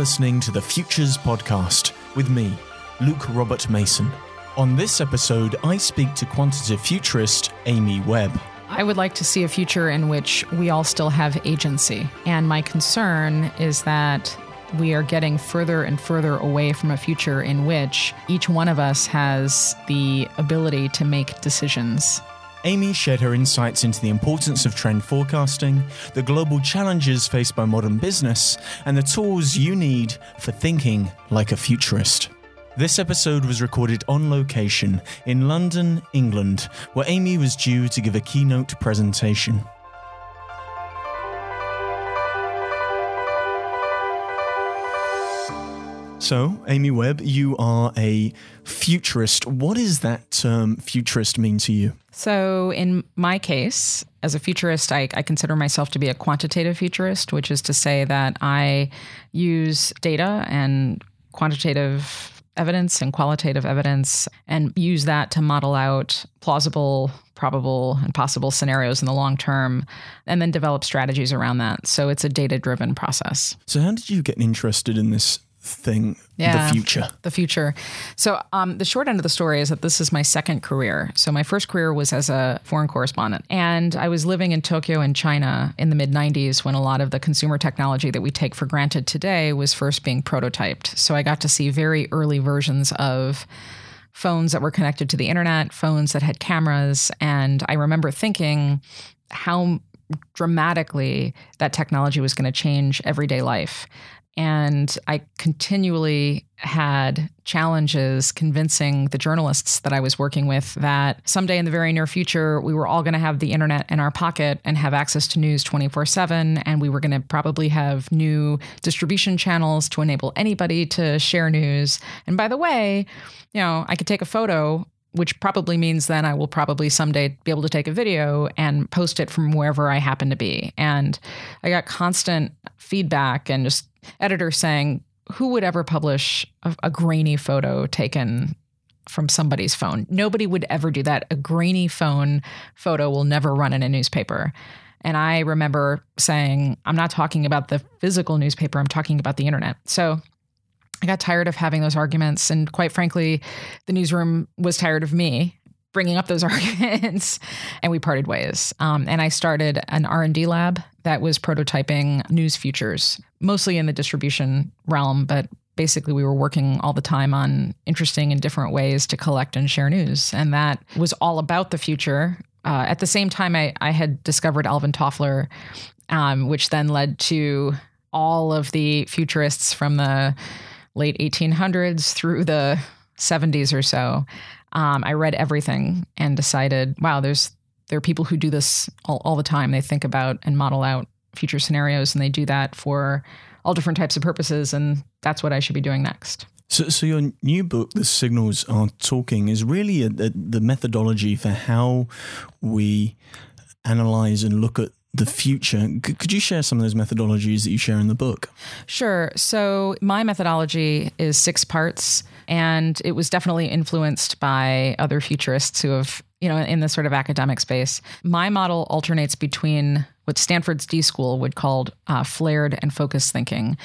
listening to the Futures Podcast with me, Luke Robert Mason. On this episode, I speak to quantitative futurist Amy Webb. I would like to see a future in which we all still have agency. And my concern is that we are getting further and further away from a future in which each one of us has the ability to make decisions. Amy shared her insights into the importance of trend forecasting, the global challenges faced by modern business, and the tools you need for thinking like a futurist. This episode was recorded on location in London, England, where Amy was due to give a keynote presentation. So, Amy Webb, you are a futurist. What does that term futurist mean to you? So, in my case, as a futurist, I, I, consider myself to be a quantitative futurist, which is to say that I use data and quantitative evidence and qualitative evidence and use that to model out plausible, probable, and possible scenarios in the long term, and then develop strategies around that. So, it's a data driven process. So, how did you get interested in this thing yeah, the future. the future. So um, the short end of the story is that this is my second career. So my first career was as a foreign correspondent. And i was living in tokyo in china in the mid 90s when a lot of the consumer technology that we take for granted today was first being prototyped. So i got to see very early versions of phones that were connected to the internet phones that had cameras. And i remember thinking how dramatically that technology was going to change everyday life and I continually had challenges convincing the journalists that I was working with that someday in the very near future, we were all going to have the internet in our pocket and have access to news 24 7. And we were going to probably have new distribution channels to enable anybody to share news. And by the way, you know, I could take a photo which probably means then I will probably someday be able to take a video and post it from wherever I happen to be. And I got constant feedback and just editor saying, who would ever publish a, a grainy photo taken from somebody's phone? Nobody would ever do that. A grainy phone photo will never run in a newspaper. And I remember saying, I'm not talking about the physical newspaper, I'm talking about the internet. So I got tired of having those arguments. And quite frankly, the newsroom was tired of me bringing up those arguments and we parted ways um, and i started an r&d lab that was prototyping news futures mostly in the distribution realm but basically we were working all the time on interesting and different ways to collect and share news and that was all about the future uh, at the same time I, I had discovered alvin toffler um, which then led to all of the futurists from the late 1800s through the 70s or so um, I read everything and decided, wow, there's there are people who do this all, all the time. They think about and model out future scenarios, and they do that for all different types of purposes, and that's what I should be doing next. So, so your new book, "The Signals Are Talking," is really a, a, the methodology for how we analyze and look at the future. Could you share some of those methodologies that you share in the book? Sure. So, my methodology is six parts, and it was definitely influenced by other futurists who have, you know, in this sort of academic space. My model alternates between what Stanford's D School would call uh, flared and focused thinking.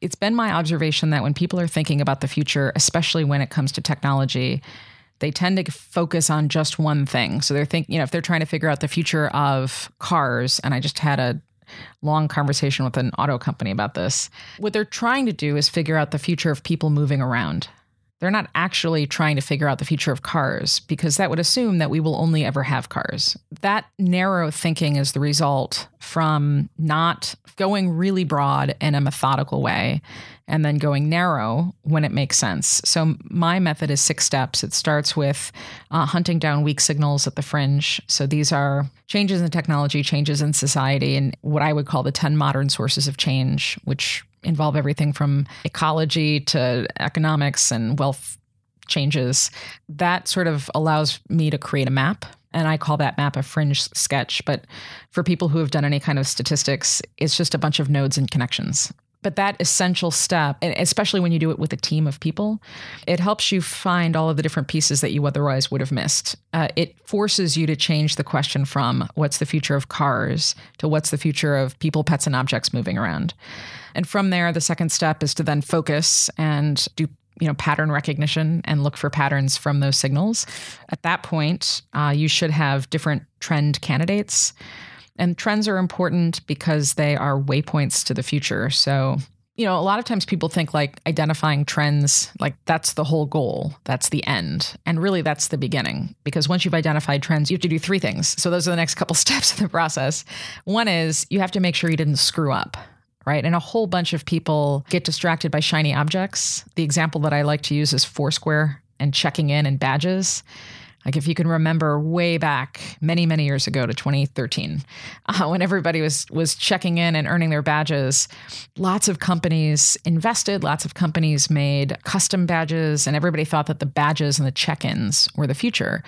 It's been my observation that when people are thinking about the future, especially when it comes to technology, they tend to focus on just one thing. So they're thinking, you know, if they're trying to figure out the future of cars, and I just had a long conversation with an auto company about this, what they're trying to do is figure out the future of people moving around. They're not actually trying to figure out the future of cars because that would assume that we will only ever have cars. That narrow thinking is the result from not going really broad in a methodical way and then going narrow when it makes sense. So, my method is six steps. It starts with uh, hunting down weak signals at the fringe. So, these are changes in technology, changes in society, and what I would call the 10 modern sources of change, which involve everything from ecology to economics and wealth changes. That sort of allows me to create a map. And I call that map a fringe sketch. But for people who have done any kind of statistics, it's just a bunch of nodes and connections. But that essential step, and especially when you do it with a team of people, it helps you find all of the different pieces that you otherwise would have missed. Uh, it forces you to change the question from what's the future of cars to what's the future of people, pets, and objects moving around. And from there, the second step is to then focus and do you know pattern recognition and look for patterns from those signals. At that point, uh, you should have different trend candidates and trends are important because they are waypoints to the future. So, you know, a lot of times people think like identifying trends, like that's the whole goal, that's the end. And really, that's the beginning. Because once you've identified trends, you have to do three things. So, those are the next couple steps of the process. One is you have to make sure you didn't screw up. Right. And a whole bunch of people get distracted by shiny objects. The example that I like to use is Foursquare and checking in and badges. Like if you can remember way back many many years ago to 2013, uh, when everybody was was checking in and earning their badges, lots of companies invested, lots of companies made custom badges, and everybody thought that the badges and the check-ins were the future.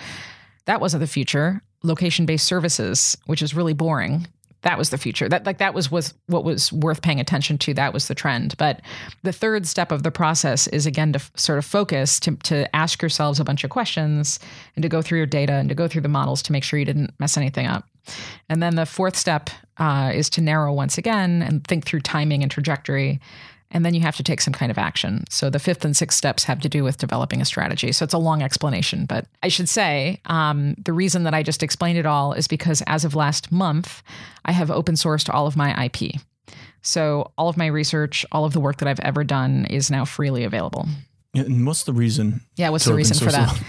That wasn't the future. Location-based services, which is really boring, that was the future. That like that was was what was worth paying attention to. That was the trend. But the third step of the process is again to f- sort of focus to to ask yourselves a bunch of questions and to go through your data and to go through the models to make sure you didn't mess anything up. And then the fourth step uh, is to narrow once again and think through timing and trajectory and then you have to take some kind of action. So the fifth and sixth steps have to do with developing a strategy. So it's a long explanation, but I should say um, the reason that I just explained it all is because as of last month, I have open sourced all of my IP. So all of my research, all of the work that I've ever done is now freely available. And what's the reason? Yeah, what's the reason for that?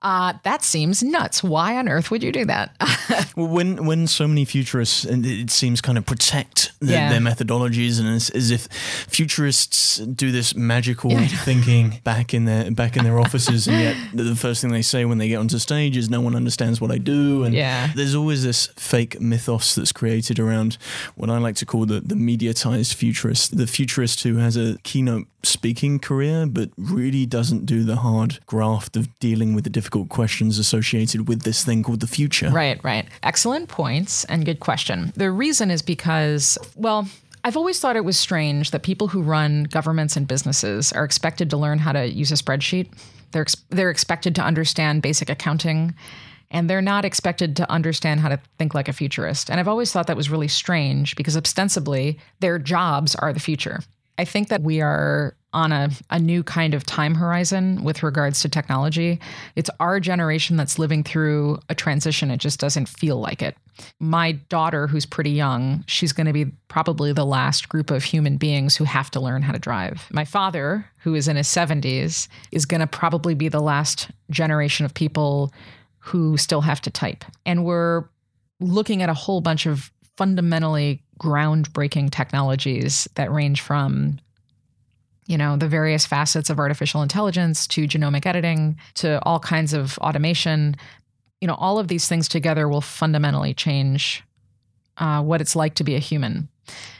Uh, that seems nuts. Why on earth would you do that? well, when when so many futurists, it seems kind of protect the, yeah. their methodologies, and it's as if futurists do this magical yeah, thinking back in their back in their offices, and yet the first thing they say when they get onto stage is no one understands what I do, and yeah. there's always this fake mythos that's created around what I like to call the the mediatized futurist, the futurist who has a keynote speaking career, but really doesn't do the hard graft of dealing with the difficult questions associated with this thing called the future. Right, right. Excellent points and good question. The reason is because, well, I've always thought it was strange that people who run governments and businesses are expected to learn how to use a spreadsheet. They're they're expected to understand basic accounting and they're not expected to understand how to think like a futurist. And I've always thought that was really strange because ostensibly their jobs are the future. I think that we are on a, a new kind of time horizon with regards to technology. It's our generation that's living through a transition. It just doesn't feel like it. My daughter, who's pretty young, she's going to be probably the last group of human beings who have to learn how to drive. My father, who is in his 70s, is going to probably be the last generation of people who still have to type. And we're looking at a whole bunch of fundamentally groundbreaking technologies that range from you know the various facets of artificial intelligence to genomic editing to all kinds of automation. You know all of these things together will fundamentally change uh, what it's like to be a human.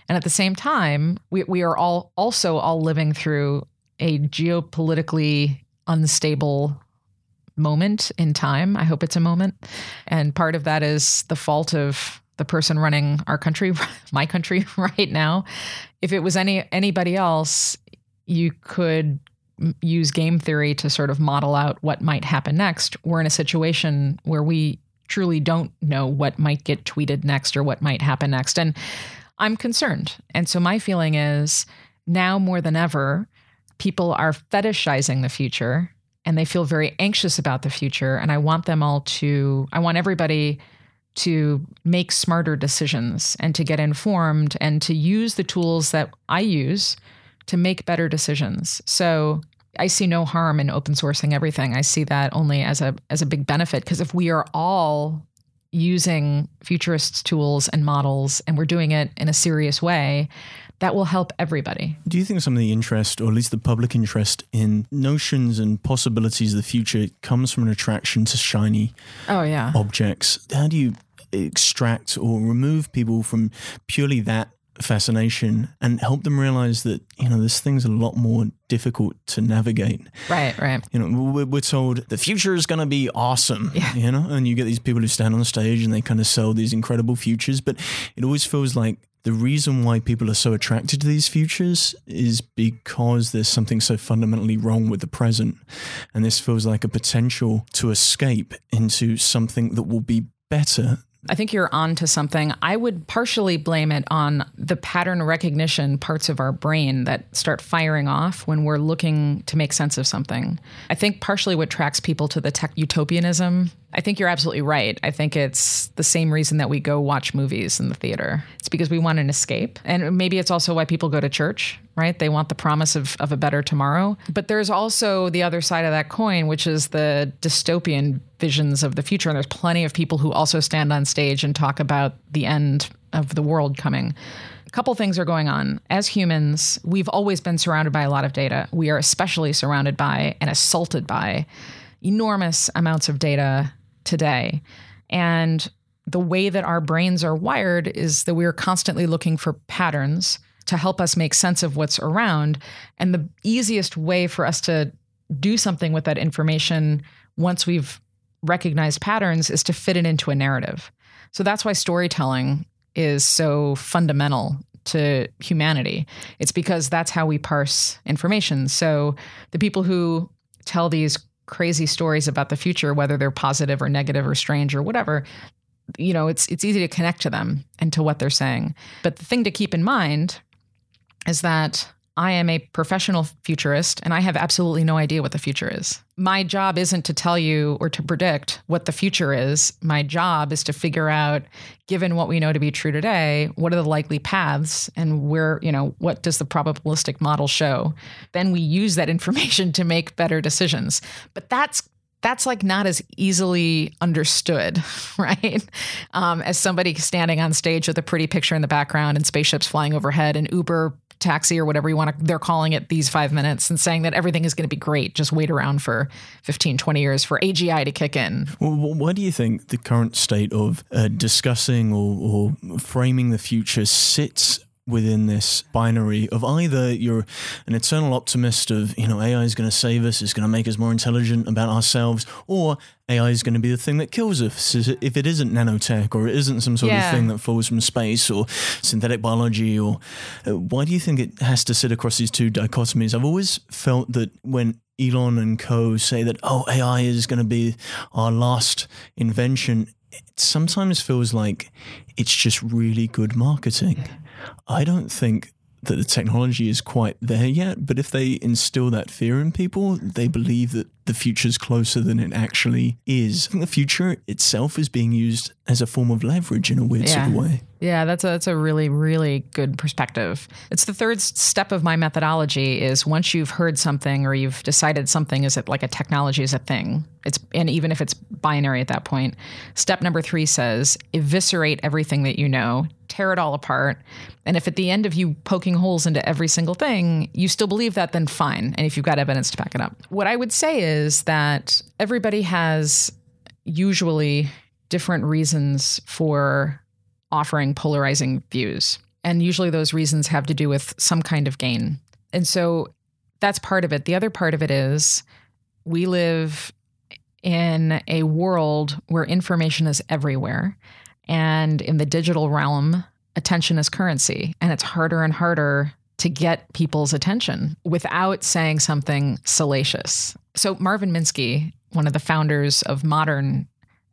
And at the same time we, we are all also all living through a geopolitically unstable moment in time. I hope it's a moment. And part of that is the fault of the person running our country, my country right now. If it was any anybody else, you could use game theory to sort of model out what might happen next. We're in a situation where we truly don't know what might get tweeted next or what might happen next. And I'm concerned. And so my feeling is now more than ever, people are fetishizing the future and they feel very anxious about the future. And I want them all to, I want everybody to make smarter decisions and to get informed and to use the tools that I use to make better decisions. So I see no harm in open sourcing everything. I see that only as a as a big benefit because if we are all using futurists tools and models and we're doing it in a serious way, that will help everybody. Do you think some of the interest, or at least the public interest, in notions and possibilities of the future comes from an attraction to shiny oh, yeah. objects? How do you extract or remove people from purely that fascination and help them realize that you know this thing's a lot more difficult to navigate. Right, right. You know, we're, we're told the future is going to be awesome. Yeah. You know, and you get these people who stand on stage and they kind of sell these incredible futures, but it always feels like the reason why people are so attracted to these futures is because there's something so fundamentally wrong with the present. And this feels like a potential to escape into something that will be better I think you're on to something. I would partially blame it on the pattern recognition parts of our brain that start firing off when we're looking to make sense of something. I think partially what tracks people to the tech utopianism. I think you're absolutely right. I think it's the same reason that we go watch movies in the theater. It's because we want an escape. And maybe it's also why people go to church, right? They want the promise of, of a better tomorrow. But there's also the other side of that coin, which is the dystopian visions of the future. And there's plenty of people who also stand on stage and talk about the end of the world coming. A couple things are going on. As humans, we've always been surrounded by a lot of data. We are especially surrounded by and assaulted by enormous amounts of data today. And the way that our brains are wired is that we're constantly looking for patterns to help us make sense of what's around. And the easiest way for us to do something with that information once we've recognized patterns is to fit it into a narrative. So that's why storytelling is so fundamental to humanity. It's because that's how we parse information. So the people who tell these crazy stories about the future, whether they're positive or negative or strange or whatever, you know, it's it's easy to connect to them and to what they're saying. But the thing to keep in mind is that I am a professional futurist and I have absolutely no idea what the future is. My job isn't to tell you or to predict what the future is. My job is to figure out, given what we know to be true today, what are the likely paths and where, you know, what does the probabilistic model show? Then we use that information to make better decisions. But that's that's like not as easily understood, right? Um, as somebody standing on stage with a pretty picture in the background and spaceships flying overhead and Uber taxi or whatever you want to they're calling it these five minutes and saying that everything is going to be great. Just wait around for 15 20 years for agi to kick in. Well, why do you think the current state of uh, discussing or, or framing the future sits within this binary of either you're an eternal optimist of you know AI is going to save us, it's going to make us more intelligent about ourselves, or AI is going to be the thing that kills us if it isn't nanotech or it isn't some sort yeah. of thing that falls from space or synthetic biology or uh, why do you think it has to sit across these two dichotomies? I've always felt that when Elon and co say that oh AI is going to be our last invention, it sometimes feels like it's just really good marketing. I don't think that the technology is quite there yet, but if they instill that fear in people, they believe that the future is closer than it actually is. I think the future itself is being used as a form of leverage in a weird yeah. sort of way. Yeah, that's a that's a really really good perspective. It's the third step of my methodology is once you've heard something or you've decided something is it like a technology is a thing. It's and even if it's binary at that point. Step number 3 says eviscerate everything that you know, tear it all apart. And if at the end of you poking holes into every single thing, you still believe that then fine. And if you've got evidence to back it up. What I would say is that everybody has usually different reasons for offering polarizing views. And usually those reasons have to do with some kind of gain. And so that's part of it. The other part of it is we live in a world where information is everywhere. And in the digital realm, attention is currency. And it's harder and harder to get people's attention without saying something salacious. So, Marvin Minsky, one of the founders of modern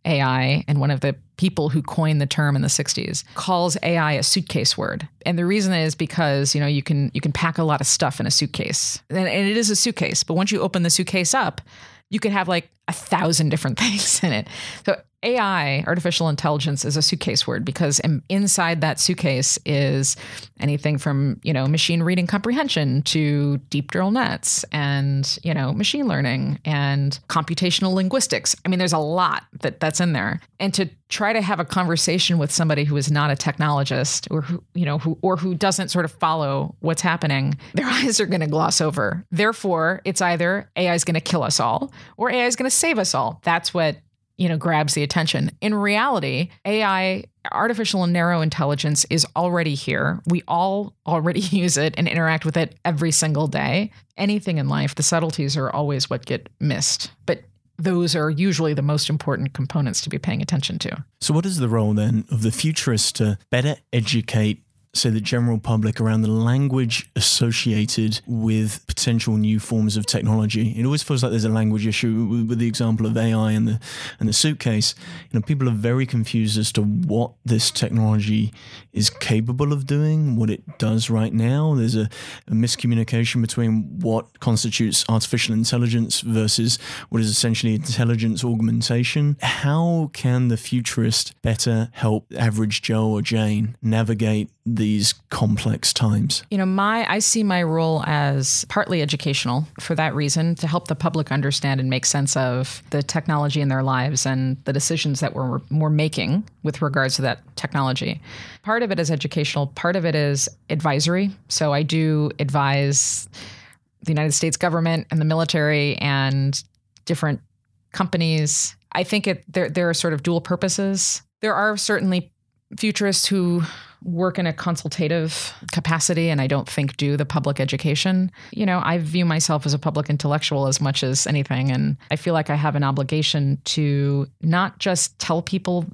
AI and one of the people who coined the term in the 60s calls AI a suitcase word. And the reason is because, you know, you can you can pack a lot of stuff in a suitcase. And, and it is a suitcase, but once you open the suitcase up, you could have like a thousand different things in it. So AI, artificial intelligence, is a suitcase word because inside that suitcase is anything from you know machine reading comprehension to deep neural nets and you know machine learning and computational linguistics. I mean, there's a lot that that's in there. And to try to have a conversation with somebody who is not a technologist or who you know who or who doesn't sort of follow what's happening, their eyes are going to gloss over. Therefore, it's either AI is going to kill us all or AI is going to save us all. That's what you know grabs the attention. In reality ai artificial and narrow intelligence is already here. We all already use it and interact with it every single day. Anything in life the subtleties are always what get missed. But those are usually the most important components to be paying attention to. So, what is the role then of the futurist to better educate say the general public around the language associated with potential new forms of technology. It always feels like there's a language issue with, with, the example of AI and the and the suitcase. You know, people are very confused as to what this technology is capable of doing, what it does right now. There's a, a miscommunication between what constitutes artificial intelligence versus what is essentially intelligence augmentation. How can the futurist better help average Joe or Jane navigate these complex times? You know, my I see my role as partly educational for that reason to help the public understand and make sense of the technology in their lives and the decisions that we're, we're making with regards to that technology. Part of it is educational, part of it is advisory. So I do advise the United States government and the military and different companies. I think it there there are sort of dual purposes. There are certainly futurists who work in a consultative capacity and I don't think do the public education. You know, I view myself as a public intellectual as much as anything. And I feel like I have an obligation to not just tell people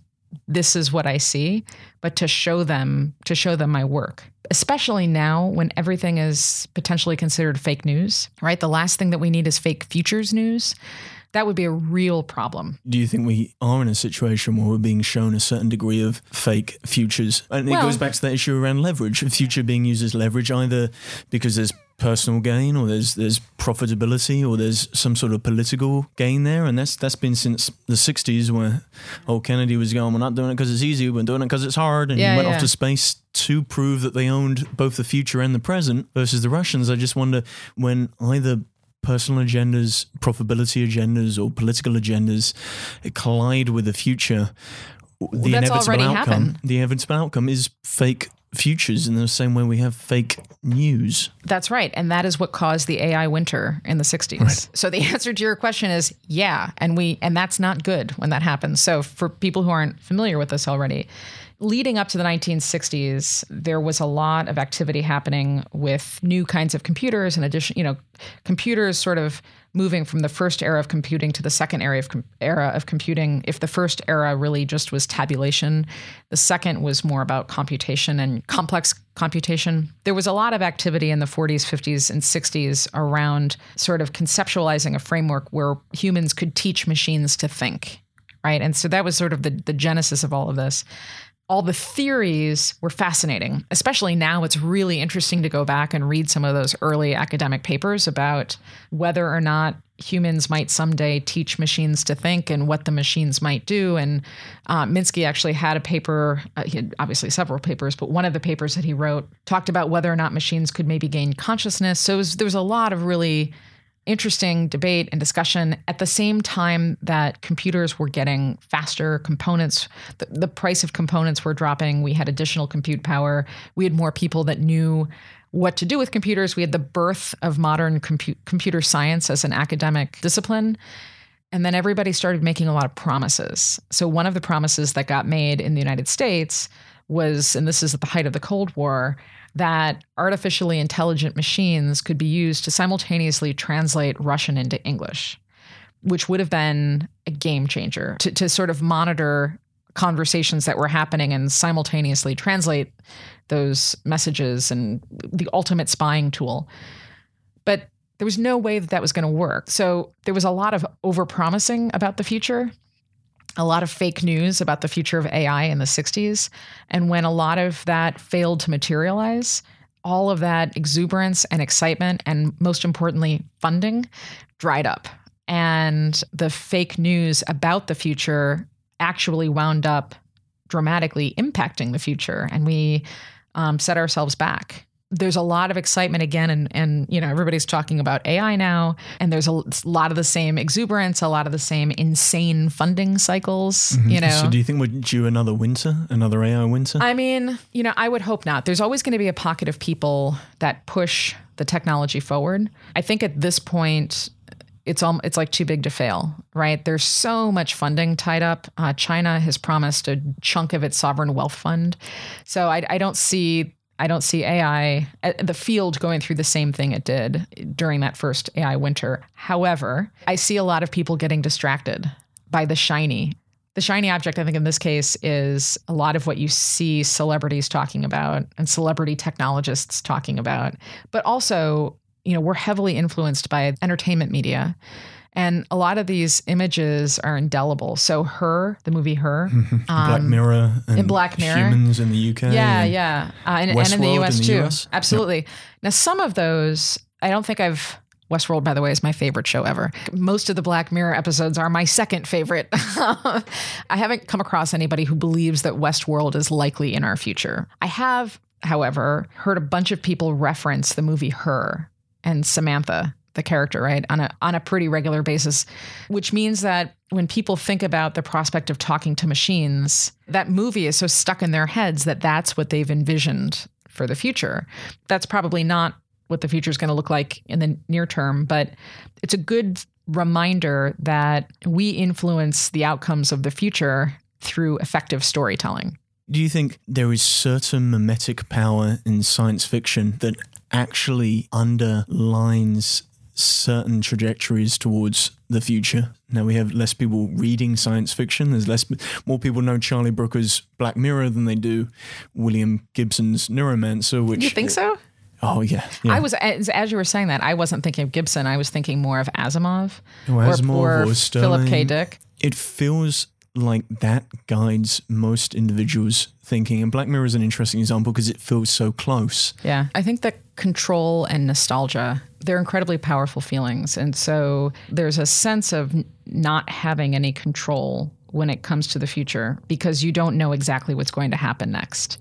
this is what I see, but to show them, to show them my work. Especially now when everything is potentially considered fake news, right? The last thing that we need is fake futures news that would be a real problem. Do you think we are in a situation where we're being shown a certain degree of fake futures? And it goes back to that issue around leverage, future being used as leverage, either because there's personal gain or there's there's profitability or there's some sort of political gain there and that's that's been since the 60s where old Kennedy was going we're not doing it because it's easy we're doing it because it's hard and yeah, he went yeah. off to space to prove that they owned both the future and the present versus the Russians I just wonder when either personal agendas, profitability agendas, or political agendas collide with the future, the inevitable outcome, happened. the inevitable outcome is fake futures in the same way we have fake news. That's right. And that is what caused the AI winter in the 60s. Right. So the answer to your question is yeah, and we and that's not good when that happens. So for people who aren't familiar with this already, leading up to the 1960s, there was a lot of activity happening with new kinds of computers and addition, you know, computers sort of moving from the first era of computing to the second era of com- era of computing. If the first era really just was tabulation, the second was more about computation and complex computation. There was a lot of activity in the 40s, 50s, and 60s around sort of conceptualizing a framework where humans could teach machines to think right? And so that was sort of the, the genesis of all of this all the theories were fascinating. Especially now, it's really interesting to go back and read some of those early academic papers about whether or not humans might someday teach machines to think and what the machines might do. And uh, Minsky actually had a paper, uh, he had obviously several papers, but one of the papers that he wrote talked about whether or not machines could maybe gain consciousness. So was, there was a lot of really interesting debate and discussion at the same time that computers were getting faster components. The, the, price of components were dropping. We had additional compute power. We had more people that knew what to do with computers. We had the birth of modern compu- computer science as an academic discipline. And then everybody started making a lot of promises. So one of the promises that got made in the united states was and this is at the height of the cold war that artificially intelligent machines could be used to simultaneously translate Russian into English, which would have been a game changer to, to sort of monitor conversations that were happening and simultaneously translate those messages and the ultimate spying tool. But there was no way that that was going to work. So there was a lot of overpromising about the future a lot of fake news about the future of AI in the 60s. And when a lot of that failed to materialize, all of that exuberance and excitement, and most importantly, funding, dried up. And the fake news about the future actually wound up dramatically impacting the future. And we um, set ourselves back there's a lot of excitement again and and you know everybody's talking about AI now and there's a lot of the same exuberance a lot of the same insane funding cycles mm-hmm. you know so do you think we're due another winter another AI winter I mean you know I would hope not there's always going to be a pocket of people that push the technology forward I think at this point it's all it's like too big to fail, right? There's so much funding tied up. Uh, China has promised a chunk of its sovereign wealth fund, so I, I don't see I don't see AI uh, the field going through the same thing it did during that first AI winter. However, I see a lot of people getting distracted by the shiny. The shiny object, I think, in this case, is a lot of what you see celebrities talking about and celebrity technologists talking about, but also you know, we're heavily influenced by entertainment media. And a lot of these images are indelible. So, her, the movie Her, um, Black Mirror, in Black Mirror, Humans in the UK, yeah, yeah, uh, and, and, in the US in the too, US. absolutely. Yep. Now, some of those, I don't think I've. Westworld, by the way, is my favorite show ever. Most of the Black Mirror episodes are my second favorite. I haven't come across anybody who believes that Westworld is likely in our future. I have, however, heard a bunch of people reference the movie Her and Samantha, the character, right, on a on a pretty regular basis, which means that when people think about the prospect of talking to machines, that movie is so stuck in their heads that that's what they've envisioned for the future. That's probably not what the future is going to look like in the near term, but it's a good reminder that we influence the outcomes of the future through effective storytelling. Do you think there is certain mimetic power in science fiction that actually underlines certain trajectories towards the future. Now we have less people reading science fiction. There's less more people know Charlie Brooker's Black Mirror than they do William Gibson's Neuromancer. Which you think so? Oh yeah, yeah. I was as, as, you were saying that I wasn't thinking of Gibson. I was thinking more of Asimov, oh, Asimov or, or, or Philip K. Dick. It feels like that guides most individuals' thinking. And Black Mirror is an interesting example because it feels so close. Yeah. I think that control and nostalgia, they're incredibly powerful feelings. And so there's a sense of not having any control when it comes to the future because you don't know exactly what's going to happen next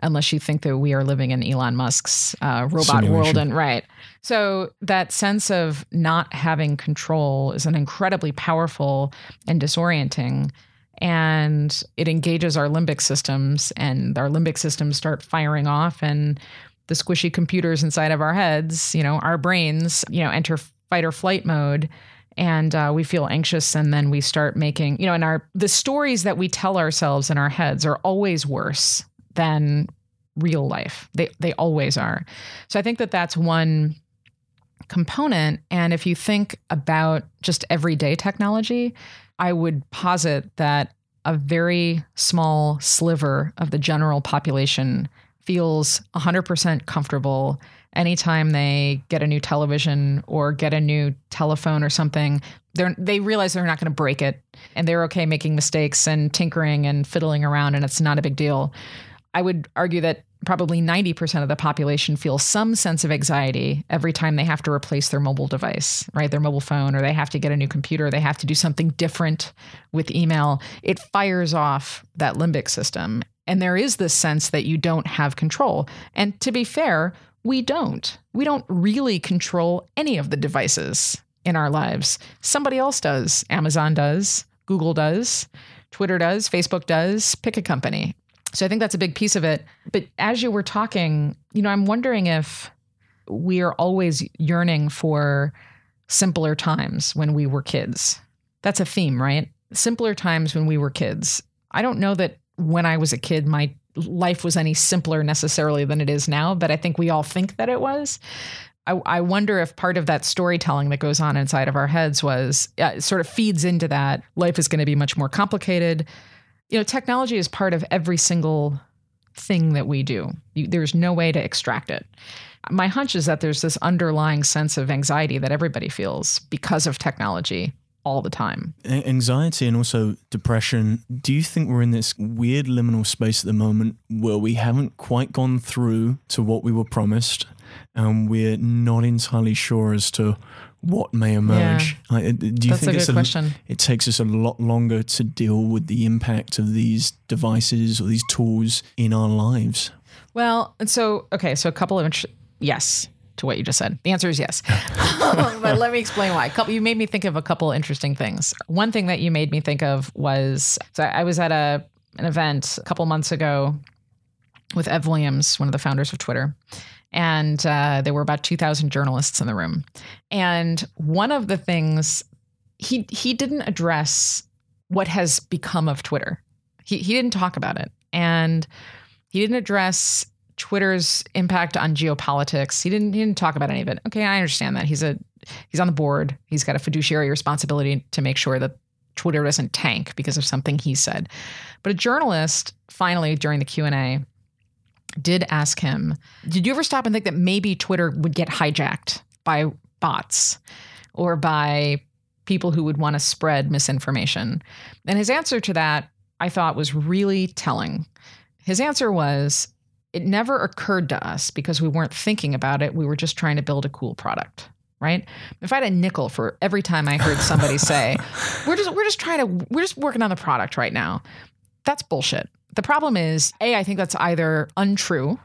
unless you think that we are living in Elon Musk's uh, robot Simulation. world. And right. So that sense of not having control is an incredibly powerful and disorienting. And it engages our limbic systems, and our limbic systems start firing off, and the squishy computers inside of our heads, you know, our brains, you know, enter fight or flight mode and uh, we feel anxious and then we start making you know and our the stories that we tell ourselves in our heads are always worse than real life. They they always are. So I think that that's one component and if you think about just everyday technology, I would posit that a very small sliver of the general population feels 100% comfortable anytime they get a new television or get a new telephone or something they realize they're not going to break it and they're okay making mistakes and tinkering and fiddling around and it's not a big deal I would argue that probably 90% of the population feels some sense of anxiety every time they have to replace their mobile device, right? Their mobile phone, or they have to get a new computer, they have to do something different with email. It fires off that limbic system. And there is this sense that you don't have control. And to be fair, we don't. We don't really control any of the devices in our lives. Somebody else does. Amazon does, Google does, Twitter does, Facebook does, pick a company. So I think that's a big piece of it. But as you were talking, you know, I'm wondering if we are always yearning for simpler times when we were kids. That's a theme, right? Simpler times when we were kids. I don't know that when I was a kid, my life was any simpler necessarily than it is now, but I think we all think that it was. I, I wonder if part of that storytelling that goes on inside of our heads was uh, sort of feeds into that. Life is going to be much more complicated you know, technology is part of every single thing that we do. You, there's no way to extract it. My hunch is that there's this underlying sense of anxiety that everybody feels because of technology all the time. Anxiety and also depression. Do you think we're in this weird liminal space at the moment where we haven't quite gone through to what we were promised and we're not entirely sure as to what may emerge. Yeah. Like, do you That's think a it's a, question. it takes us a lot longer to deal with the impact of these devices or these tools in our lives? Well, and so okay, so a couple of yes to what you just said. The answer is yes. but let me explain why. Couple, you made me think of a couple interesting things. One thing that you made me think of was so I was at a an event a couple months ago with Ev Williams, one of the founders of Twitter and uh, there were about 2,000 journalists in the room. And one of the things he he didn't address what has become of Twitter. He he didn't talk about it, and he didn't address Twitter's impact on geopolitics. He didn't he didn't talk about any of it. Okay, I understand that. He's a he's on the board. He's got a fiduciary responsibility to make sure that Twitter doesn't tank because of something he said. But a journalist finally during the Q&A did ask him, "Did you ever stop and think that maybe Twitter would get hijacked by bots or by people who would want to spread misinformation?" And his answer to that I thought was really telling. His answer was, it never occurred to us because we weren't thinking about it. We were just trying to build a cool product, right? If I had a nickel for every time I heard somebody say, "We're just we're just trying to we're just working on the product right now," that's bullshit. The problem is, a I think that's either untrue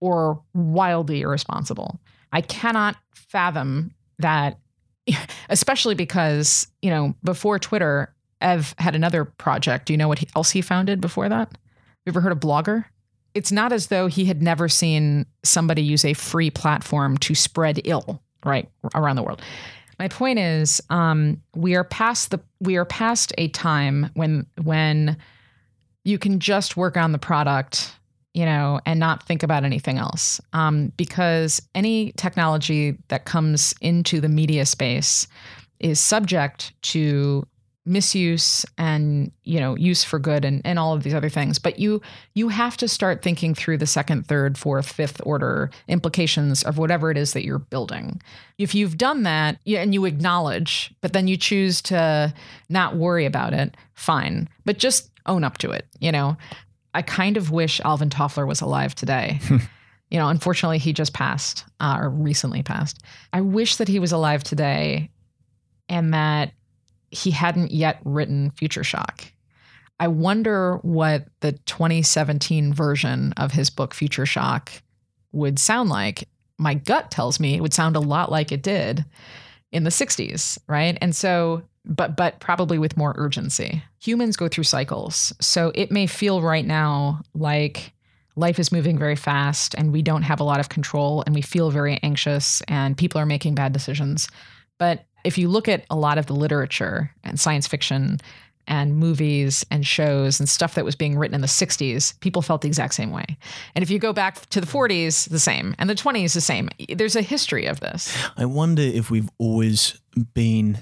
or wildly irresponsible. I cannot fathom that, especially because you know before Twitter, Ev had another project. Do you know what else he founded before that? You ever heard of Blogger? It's not as though he had never seen somebody use a free platform to spread ill, right, around the world. My point is, um, we are past the we are past a time when when you can just work on the product, you know, and not think about anything else. Um, because any technology that comes into the media space is subject to misuse and you know use for good and, and all of these other things. But you you have to start thinking through the second third fourth fifth order implications of whatever it is that you're building. If you've done that and you acknowledge but then you choose to not worry about it fine. But just own up to it you know? I kind of wish alvin toffler was alive today. You know unfortunately he just passed uh, or recently passed. I wish that he was alive today and that he hadn't yet written Future Shock. I wonder what the 2017 version of his book Future Shock would sound like. My gut tells me it would sound a lot like it did in the 60s, right? And so but but probably with more urgency. Humans go through cycles. So it may feel right now like life is moving very fast and we don't have a lot of control and we feel very anxious and people are making bad decisions. But if you look at a lot of the literature and science fiction and movies and shows and stuff that was being written in the 60s, people felt the exact same way. And if you go back to the 40s, the same, and the 20s, the same. There's a history of this. I wonder if we've always been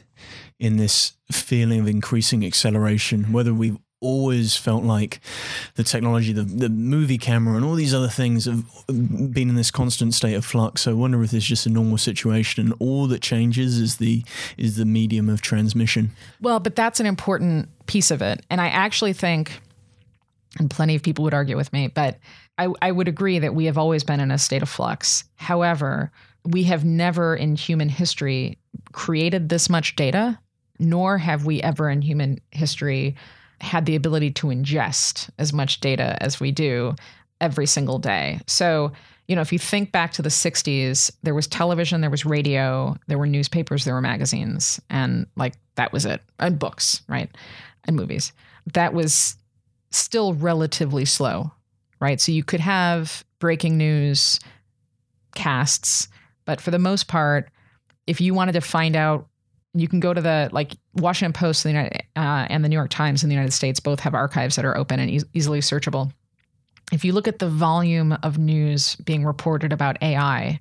in this feeling of increasing acceleration, whether we've always felt like the technology, the, the movie camera, and all these other things have been in this constant state of flux. So I wonder if it's just a normal situation, and all that changes is the is the medium of transmission. Well, but that's an important piece of it, and I actually think, and plenty of people would argue with me, but I, I would agree that we have always been in a state of flux. However, we have never in human history created this much data, nor have we ever in human history had the ability to ingest as much data as we do every single day. So, you know, if you think back to the 60s, there was television, there was radio, there were newspapers, there were magazines, and like that was it, and books, right? And movies. That was still relatively slow, right? So you could have breaking news casts, but for the most part, if you wanted to find out you can go to the like Washington Post the, United, uh, and the New York Times in the United States both have archives that are open and e- easily searchable. If you look at the volume of news being reported about AI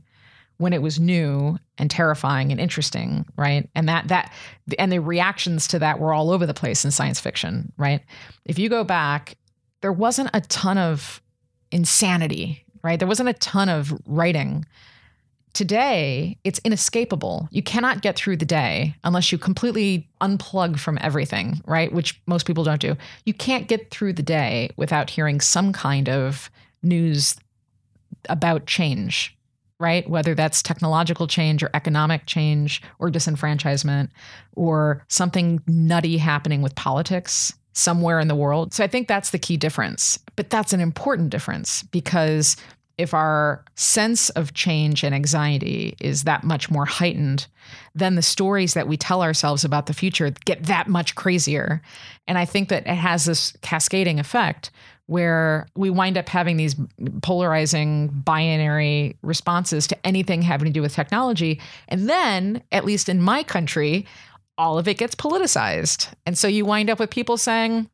when it was new and terrifying and interesting, right? And that that and the reactions to that were all over the place in science fiction, right? If you go back, there wasn't a ton of insanity, right? There wasn't a ton of writing Today, it's inescapable. You cannot get through the day unless you completely unplug from everything, right? Which most people don't do. You can't get through the day without hearing some kind of news about change, right? Whether that's technological change or economic change or disenfranchisement or something nutty happening with politics somewhere in the world. So I think that's the key difference. But that's an important difference because if our sense of change and anxiety is that much more heightened, then the stories that we tell ourselves about the future get that much crazier. And I think that it has this cascading effect where we wind up having these polarizing binary responses to anything having to do with technology. And then, at least in my country, all of it gets politicized. And so you wind up with people saying,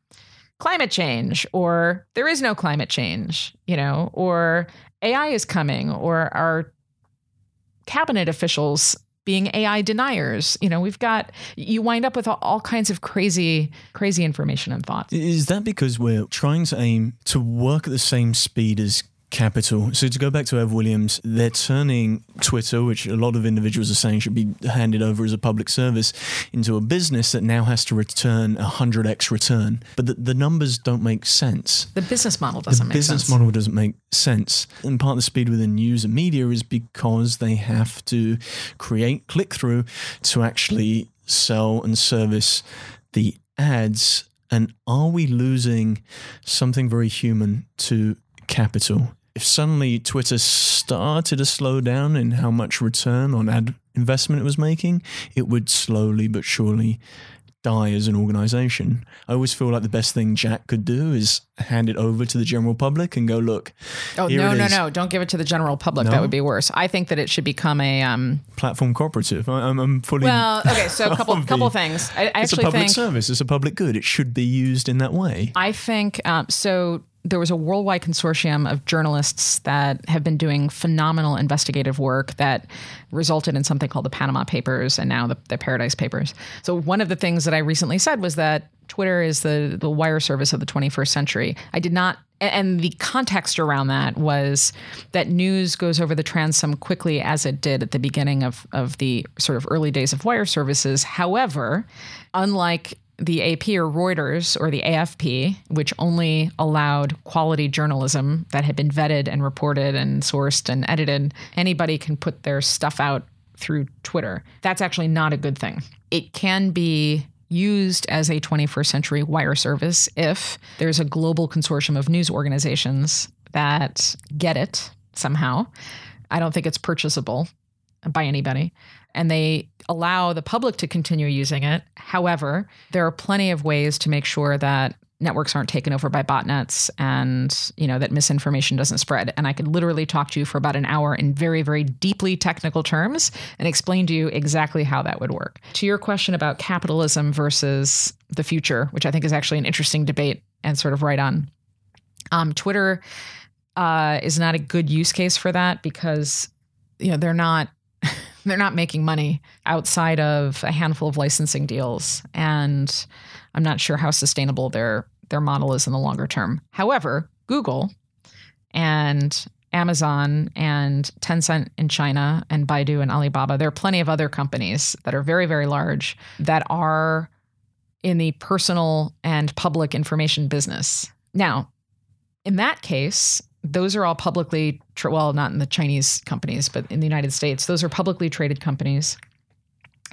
climate change or there is no climate change, you know, or AI is coming or our cabinet officials being AI deniers. You know, we've got you wind up with all, kinds of crazy, crazy information and thoughts. Is that because we're trying to aim to work at the same speed as capital. So to go back to Ev Williams, they're turning Twitter, which a lot of individuals are saying should be handed over as a public service, into a business that now has to return a hundred x return. But the, the, numbers don't make sense. The business model doesn't make sense. the business sense. model doesn't make sense. And part of the speed within news and media is because they have to create click through to actually sell and service the ads. And are we losing something very human to capital? If suddenly Twitter started to slow down in how much return on ad investment it was making, it would slowly but surely die as an organization. I always feel like the best thing Jack could do is hand it over to the general public and go, look. Oh no, no, no! Don't give it to the general public. No? That would be worse. I think that it should become a um, platform cooperative. I, am I'm fully well. Okay, so a couple couple things. I, I it's a public service. It's a public good. It should be used in that way. I think um, so there was a worldwide consortium of journalists that have been doing phenomenal investigative work that resulted in something called the Panama Papers and now the, the, Paradise Papers. So one of the things that I recently said was that Twitter is the the wire service of the 21st century. I did not and the context around that was that news goes over the transom quickly as it did at the beginning of, of the sort of early days of wire services. However, unlike the AP or Reuters or the AFP, which only allowed quality journalism that had been vetted and reported and sourced and edited, anybody can put their stuff out through Twitter. That's actually not a good thing. It can be used as a 21st century wire service if there's a global consortium of news organizations that get it somehow. I don't think it's purchasable by anybody and they allow the public to continue using it. However, there are plenty of ways to make sure that networks aren't taken over by botnets and you know that misinformation doesn't spread. And i could literally talk to you for about an hour in very very deeply technical terms and explain to you exactly how that would work. To your question about capitalism versus the future which i think is actually an interesting debate and sort of right on. Um, twitter uh, is not a good use case for that because you know they're not they're not making money outside of a handful of licensing deals and i'm not sure how sustainable their their model is in the longer term. However google and amazon and tencent in china and baidu and alibaba there are plenty of other companies that are very very large that are in the personal and public information business. Now in that case those are all publicly tra- well not in the chinese companies but in the united states those are publicly traded companies.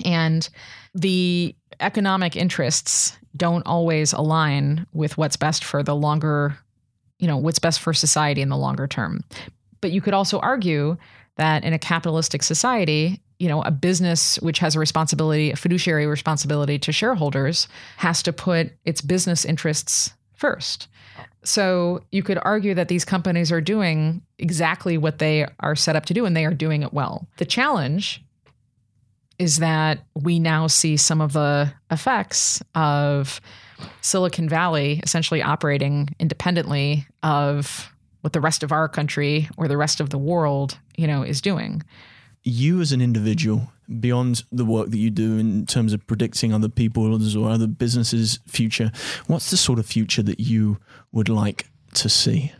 And the economic interests don't always align with what's best for the longer you know what's best for society in the longer term. But you could also argue that in a capitalistic society you know a business which has a responsibility a fiduciary responsibility to shareholders has to put its business interests first so you could argue that these companies are doing exactly what they are set up to do, and they are doing it well. The challenge is that we now see some of the effects of Silicon Valley essentially operating independently of what the rest of our country or the rest of the world, you know, is doing you as an individual, beyond the work that you do in terms of predicting other people's or other businesses' future, what's the sort of future that you would like to see?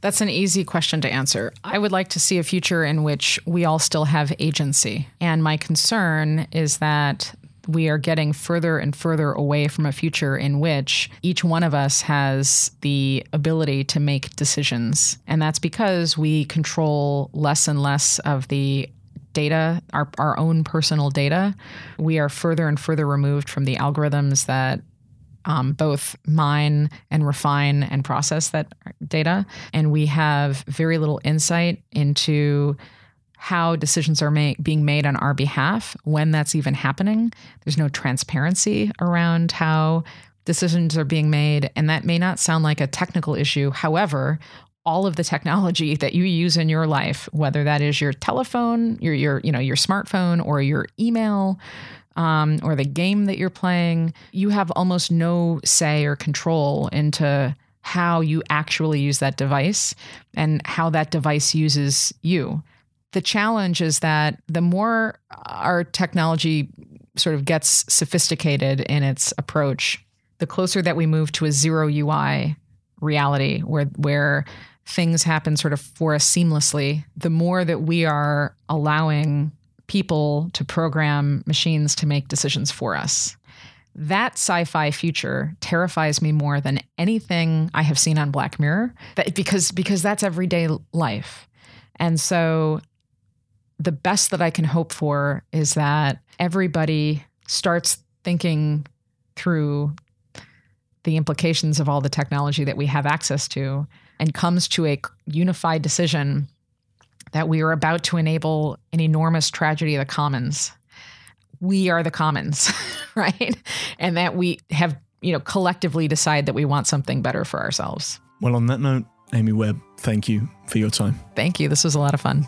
That's an easy question to answer. I would like to see a future in which we all still have agency. And my concern is that we are getting further and further away from a future in which each one of us has the ability to make decisions. And that's because we control less and less of the data, our, our own personal data, we are further and further removed from the algorithms that um, both mine and refine and process that data, and we have very little insight into how decisions are make, being made on our behalf, when that's even happening. There's no transparency around how decisions are being made. And that may not sound like a technical issue. However, all of the technology that you use in your life, whether that is your telephone, your your you know your smartphone, or your email, um, or the game that you're playing, you have almost no say or control into how you actually use that device and how that device uses you. The challenge is that the more our technology sort of gets sophisticated in its approach, the closer that we move to a zero UI reality where where things happen sort of for us seamlessly, the more that we are allowing people to program machines to make decisions for us. That sci-fi future terrifies me more than anything I have seen on Black Mirror. That, because because that's everyday life. And so the best that I can hope for is that everybody starts thinking through the implications of all the technology that we have access to and comes to a unified decision that we are about to enable an enormous tragedy of the commons. We are the commons, right? And that we have, you know, collectively decide that we want something better for ourselves. Well, on that note, Amy Webb, thank you for your time. Thank you. This was a lot of fun.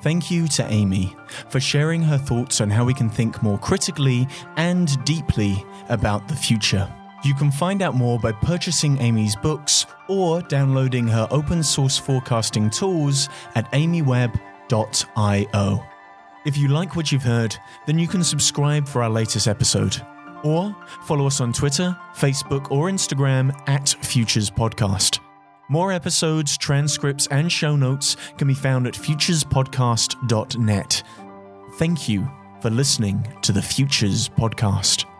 Thank you to Amy for sharing her thoughts on how we can think more critically and deeply about the future. You can find out more by purchasing Amy's books or downloading her open source forecasting tools at amywebb.io. If you like what you've heard, then you can subscribe for our latest episode. Or follow us on Twitter, Facebook, or Instagram at Futures Podcast. More episodes, transcripts, and show notes can be found at futurespodcast.net. Thank you for listening to the Futures Podcast.